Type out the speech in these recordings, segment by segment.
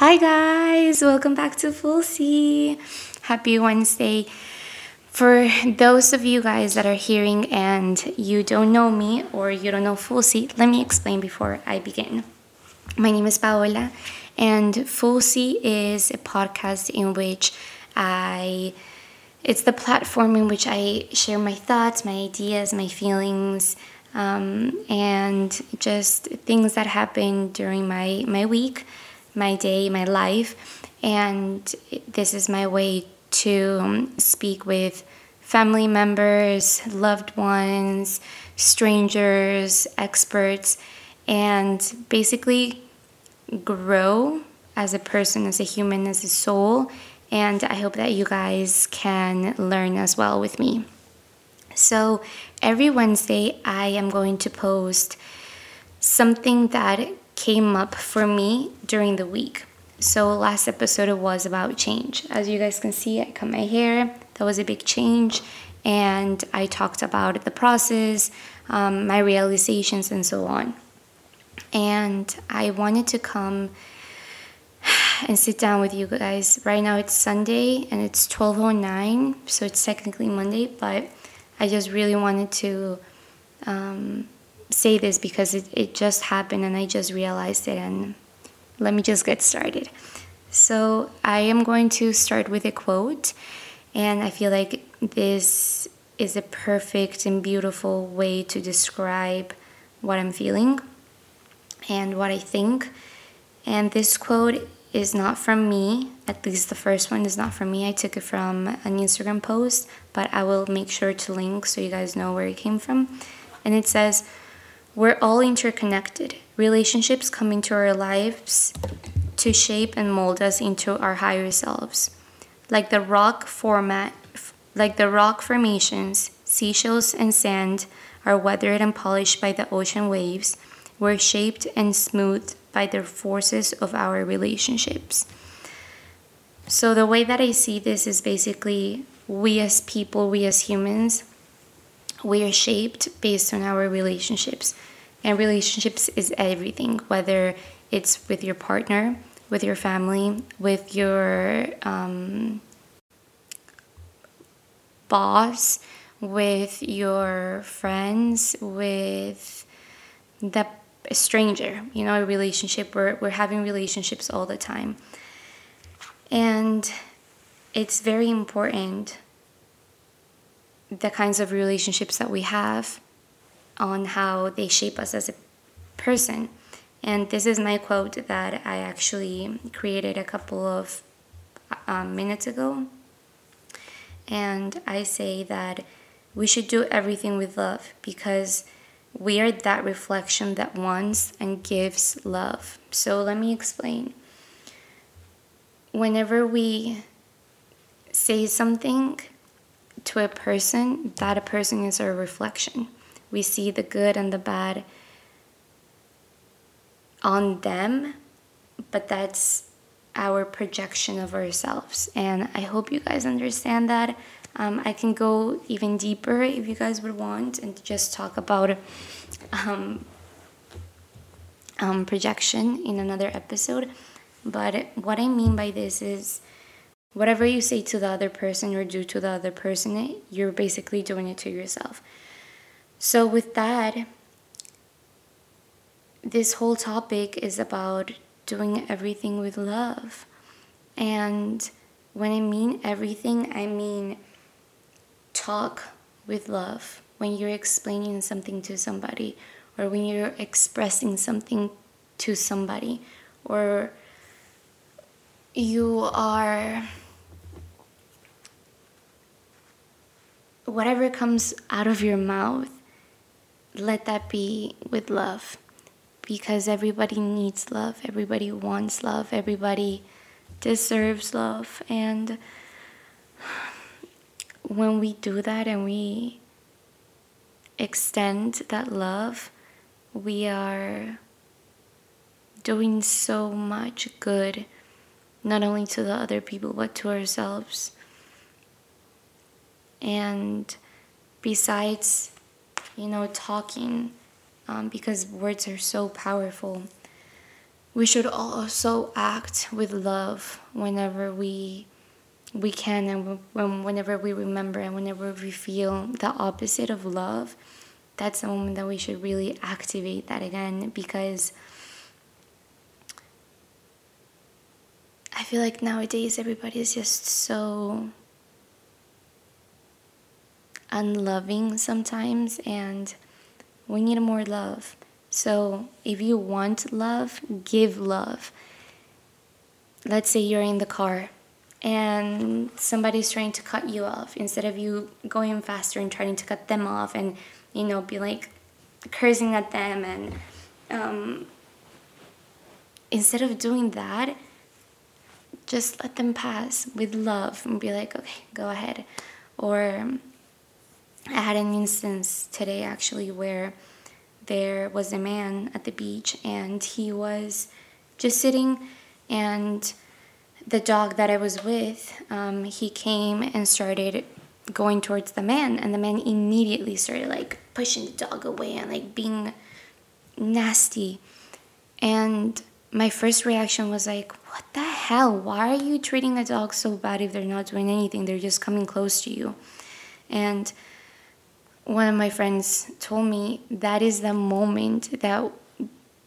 Hi, guys, welcome back to Full C. Happy Wednesday. For those of you guys that are hearing and you don't know me or you don't know Full C, let me explain before I begin. My name is Paola, and Full C is a podcast in which I it's the platform in which I share my thoughts, my ideas, my feelings, um, and just things that happen during my, my week my day, my life. And this is my way to speak with family members, loved ones, strangers, experts, and basically grow as a person, as a human, as a soul. And I hope that you guys can learn as well with me. So every Wednesday, I am going to post something that came up for me during the week. So last episode was about change. As you guys can see, I cut my hair. That was a big change. And I talked about the process, um, my realizations, and so on. And I wanted to come and sit down with you guys. Right now it's Sunday and it's 12:09, so it's technically Monday, but I just really wanted to um, say this because it, it just happened and I just realized it. And let me just get started. So, I am going to start with a quote, and I feel like this is a perfect and beautiful way to describe what I'm feeling and what I think. And this quote is not from me, at least the first one is not from me. I took it from an Instagram post, but I will make sure to link so you guys know where it came from. And it says, we're all interconnected. Relationships come into our lives to shape and mold us into our higher selves. Like the rock format, like the rock formations, seashells and sand are weathered and polished by the ocean waves. We're shaped and smoothed by the forces of our relationships. So the way that I see this is basically we as people, we as humans, we are shaped based on our relationships. And relationships is everything, whether it's with your partner, with your family, with your um, boss, with your friends, with the stranger. You know, a relationship. We're, we're having relationships all the time. And it's very important the kinds of relationships that we have on how they shape us as a person. And this is my quote that I actually created a couple of um, minutes ago. And I say that we should do everything with love because we are that reflection that wants and gives love. So let me explain. Whenever we say something to a person, that a person is our reflection. We see the good and the bad on them, but that's our projection of ourselves. And I hope you guys understand that. Um, I can go even deeper if you guys would want and just talk about um, um, projection in another episode. But what I mean by this is whatever you say to the other person or do to the other person, eh, you're basically doing it to yourself. So, with that, this whole topic is about doing everything with love. And when I mean everything, I mean talk with love. When you're explaining something to somebody, or when you're expressing something to somebody, or you are whatever comes out of your mouth let that be with love because everybody needs love, everybody wants love, everybody deserves love. And when we do that and we extend that love, we are doing so much good, not only to the other people, but to ourselves. And besides you know, talking um, because words are so powerful. we should also act with love whenever we we can and when, whenever we remember and whenever we feel the opposite of love that's the moment that we should really activate that again because I feel like nowadays everybody is just so unloving sometimes and we need more love. So if you want love, give love. Let's say you're in the car and somebody's trying to cut you off instead of you going faster and trying to cut them off and you know be like cursing at them and um, instead of doing that just let them pass with love and be like okay go ahead or i had an instance today actually where there was a man at the beach and he was just sitting and the dog that I was with, um, he came and started going towards the man, and the man immediately started like pushing the dog away and like being nasty. And my first reaction was like, what the hell? Why are you treating the dog so bad if they're not doing anything? They're just coming close to you. And one of my friends told me that is the moment that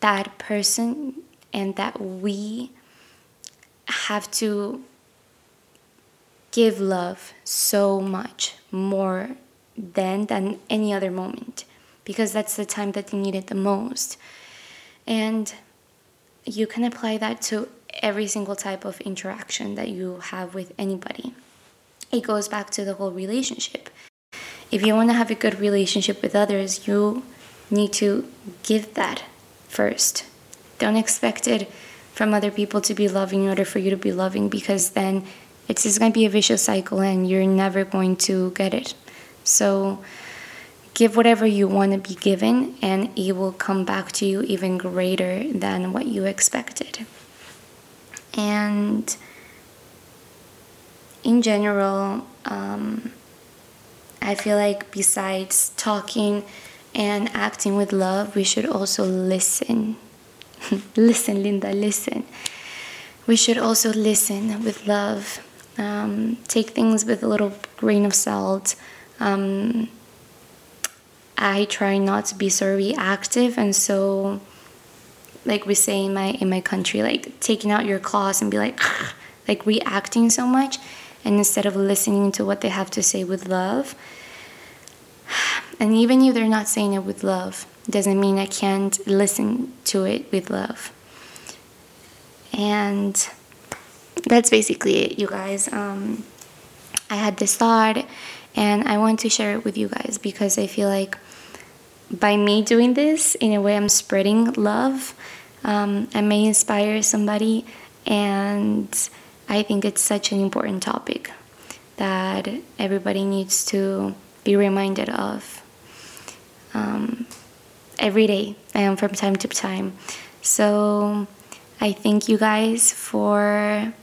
that person and that we have to give love so much more then than any other moment because that's the time that you need it the most. And you can apply that to every single type of interaction that you have with anybody. It goes back to the whole relationship. If you want to have a good relationship with others, you need to give that first. Don't expect it from other people to be loving in order for you to be loving because then it's just going to be a vicious cycle and you're never going to get it. So give whatever you want to be given and it will come back to you even greater than what you expected. And in general, um, I feel like besides talking and acting with love, we should also listen listen, Linda, listen. We should also listen with love. Um, take things with a little grain of salt. Um, I try not to be so reactive, and so, like we say in my in my country, like taking out your claws and be like, like reacting so much, and instead of listening to what they have to say with love. And even if they're not saying it with love, doesn't mean I can't listen to it with love. And that's basically it, you guys. Um, I had this thought and I want to share it with you guys because I feel like by me doing this, in a way, I'm spreading love. Um, I may inspire somebody, and I think it's such an important topic that everybody needs to be reminded of. Um, every day and from time to time. So I thank you guys for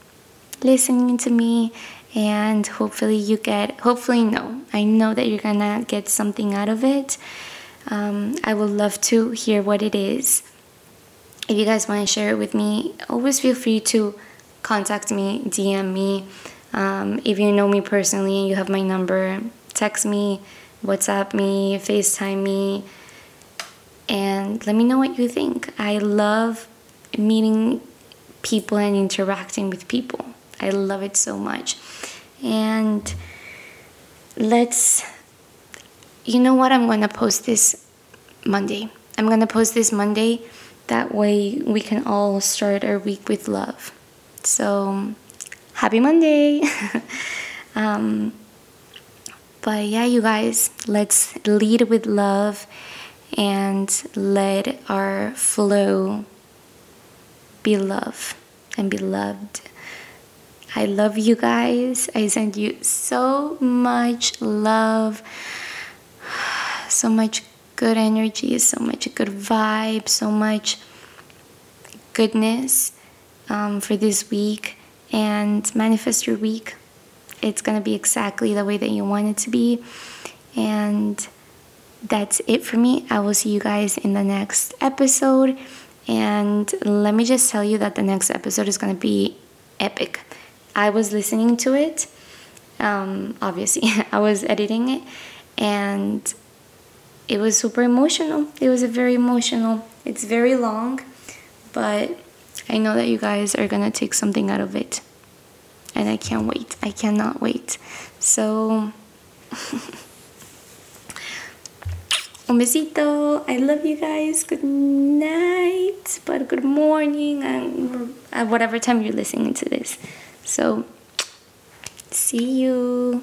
listening to me and hopefully you get hopefully no i know that you're gonna get something out of it um, i would love to hear what it is if you guys want to share it with me always feel free to contact me dm me um, if you know me personally and you have my number text me whatsapp me facetime me and let me know what you think. I love meeting people and interacting with people. I love it so much. And let's, you know what? I'm going to post this Monday. I'm going to post this Monday. That way we can all start our week with love. So, happy Monday! um, but yeah, you guys, let's lead with love and let our flow be love and be loved. I love you guys. I send you so much love, so much good energy, so much good vibe, so much goodness um, for this week and manifest your week. It's going to be exactly the way that you want it to be. And that's it for me. I will see you guys in the next episode. And let me just tell you that the next episode is going to be epic. I was listening to it. Um, obviously, I was editing it, and it was super emotional. It was a very emotional. It's very long, but I know that you guys are gonna take something out of it, and I can't wait. I cannot wait. So. Un besito. I love you guys. Good night, but good morning, and at whatever time you're listening to this. So, see you.